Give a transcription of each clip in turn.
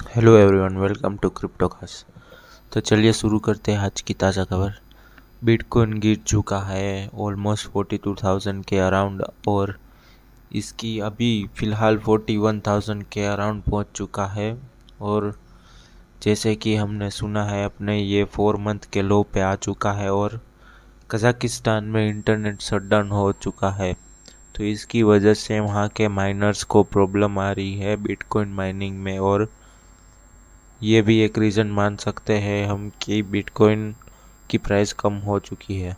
Hello everyone welcome to crypto cryptocast तो चलिए शुरू करते हैं आज की ताज़ा खबर। बिटकॉइन गिर चुका है ऑलमोस्ट फोर्टी टू थाउज़ेंड के अराउंड और इसकी अभी फ़िलहाल फोर्टी वन थाउज़ेंड के अराउंड पहुँच चुका है। और जैसे कि हमने सुना है, अपने ये फोर मंथ के लो पे आ चुका है, और कज़ाकिस्तान में इंटरनेट शटडाउन हो चुका है। तो इसकी वजह से वहाँ के माइनर्स को प्रॉब्लम आ रही है बिटकॉइन माइनिंग में, और ये भी एक रीज़न मान सकते हैं हम कि बिटकॉइन की प्राइस कम हो चुकी है।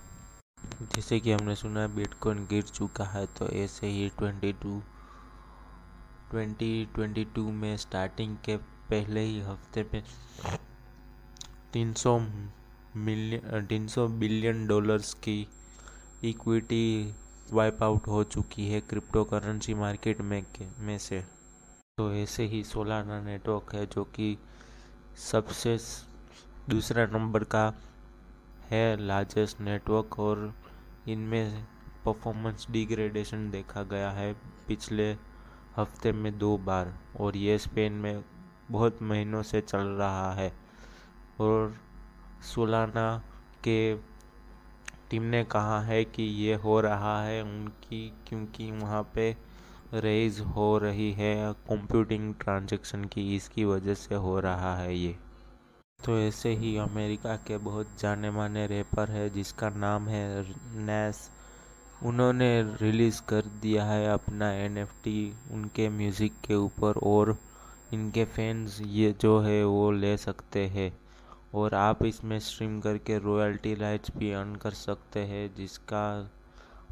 जैसे कि हमने सुना है बिटकॉइन गिर चुका है तो ऐसे ही twenty two twenty twenty two में स्टार्टिंग के पहले ही हफ़्ते में तीन सौ मिलियन, तीन सौ बिलियन डॉलर्स की इक्विटी वाइप आउट हो चुकी है क्रिप्टो करेंसी मार्केट में के, में से। तो ऐसे ही सोलाना नेटवर्क है जो कि सबसे दूसरा नंबर का है लार्जेस्ट नेटवर्क और इनमें परफॉर्मेंस डिग्रेडेशन देखा गया है पिछले हफ़्ते में दो बार और ये स्पेन में बहुत महीनों से चल रहा है और सोलाना के टीम ने कहा है कि ये हो रहा है उनकी क्योंकि वहाँ पे रेज हो रही है कंप्यूटिंग ट्रांजैक्शन की इसकी वजह से हो रहा है ये। तो ऐसे ही अमेरिका के बहुत जाने माने रैपर है, जिसका नाम है नैस उन्होंने रिलीज़ कर दिया है अपना एनएफटी उनके म्यूज़िक के ऊपर, और इनके फैंस ये जो है वो ले सकते हैं। और आप इसमें स्ट्रीम करके रॉयल्टी राइट्स भी अर्न कर सकते हैं, जिसका,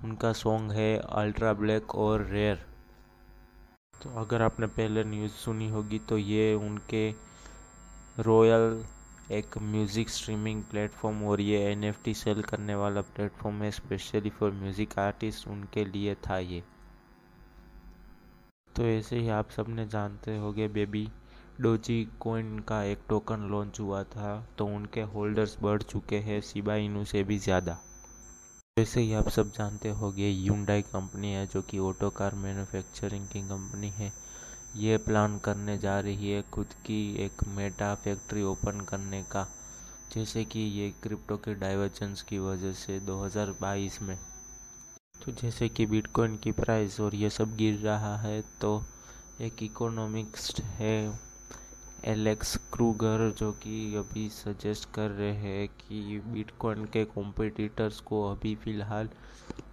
उनका सॉन्ग है अल्ट्रा ब्लैक और रेयर तो अगर आपने पहले न्यूज़ सुनी होगी तो ये उनके रॉयल एक म्यूज़िक स्ट्रीमिंग प्लेटफॉर्म और ये एनएफटी सेल करने वाला प्लेटफॉर्म है स्पेशली फॉर म्यूज़िक आर्टिस्ट उनके लिए था ये। तो ऐसे ही आप सबने जानते होंगे बेबी डोजी कोइन का एक टोकन लॉन्च हुआ था तो उनके होल्डर्स बढ़ चुके हैं सिबा से भी ज़्यादा। वैसे ही आप सब जानते होंगे यूंडाई कंपनी है, जो कि ऑटो कार मैन्युफैक्चरिंग की कंपनी है। ये प्लान करने जा रही है खुद की एक मेटा फैक्ट्री ओपन करने का, जैसे कि ये क्रिप्टो के डाइवर्जेंस की वजह से 2022 में। तो जैसे कि बिटकॉइन की प्राइस और ये सब गिर रहा है तो एक इकोनॉमिक्स है एलेक्स क्रूगर, जो कि अभी सजेस्ट कर रहे हैं कि बिटकॉइन के कॉम्पिटिटर्स को अभी फ़िलहाल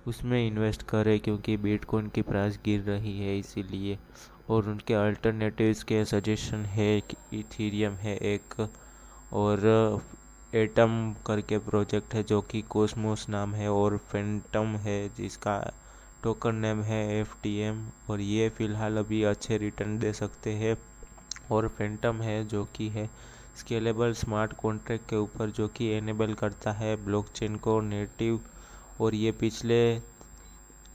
उसमें इन्वेस्ट करें, क्योंकि बिटकॉइन की प्राइस गिर रही है इसीलिए। और उनके अल्टरनेटिव्स के सजेशन है इथीरियम है एक, और एटम करके प्रोजेक्ट है, जो कि कोसमोस नाम है, और फेंटम है, जिसका टोकन नेम है एफटीएम और ये फ़िलहाल अभी अच्छे रिटर्न दे सकते हैं। और फेंटम है जो कि है स्केलेबल स्मार्ट कॉन्ट्रैक्ट के ऊपर जो कि एनेबल करता है ब्लॉकचेन को नेटिव और ये पिछले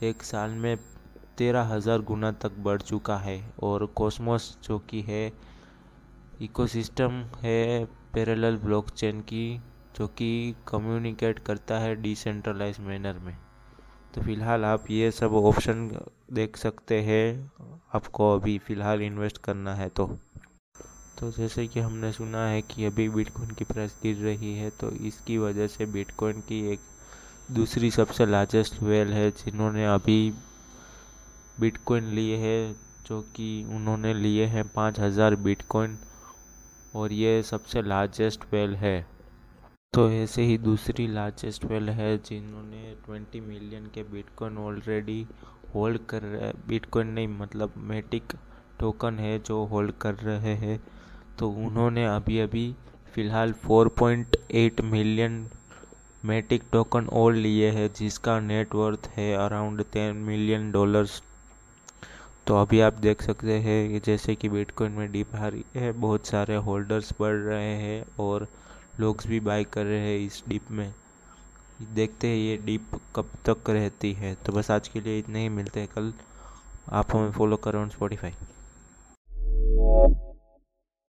एक साल में तेरह हज़ार गुना तक बढ़ चुका है और कॉस्मोस जो कि है इकोसिस्टम है पैरेलल ब्लॉकचेन की जो कि कम्युनिकेट करता है डिसेंट्रलाइज मैनर में। तो फ़िलहाल आप ये सब ऑप्शन देख सकते हैं, आपको अभी फ़िलहाल इन्वेस्ट करना है तो। तो जैसे कि हमने सुना है कि अभी बिटकॉइन की प्राइस गिर रही है तो इसकी वजह से बिटकॉइन की एक दूसरी सबसे लार्जेस्ट वेल है, जिन्होंने अभी बिटकॉइन लिए है, जो कि उन्होंने लिए हैं पाँच हज़ार बिटकॉइन और ये सबसे लार्जेस्ट वेल है। तो ऐसे ही दूसरी लार्जेस्ट वेल है, जिन्होंने ट्वेंटी मिलियन के बिटकॉइन ऑलरेडी होल्ड कर रहे बिटकॉइन नहीं मतलब मेटिक टोकन है, जो होल्ड कर रहे हैं। तो उन्होंने अभी अभी फ़िलहाल 4.8 मिलियन मेटिक टोकन और लिए हैं, जिसका नेटवर्थ है अराउंड टेन मिलियन डॉलर्स तो अभी आप देख सकते हैं जैसे कि बिटकॉइन में डीप रही है, बहुत सारे होल्डर्स बढ़ रहे हैं और लोग भी बाई कर रहे हैं इस डिप में। देखते हैं ये डिप कब तक रहती है। तो बस आज के लिए इतने ही, मिलते हैं कल। आप हमें फॉलो करो ऑन स्पॉटिफाई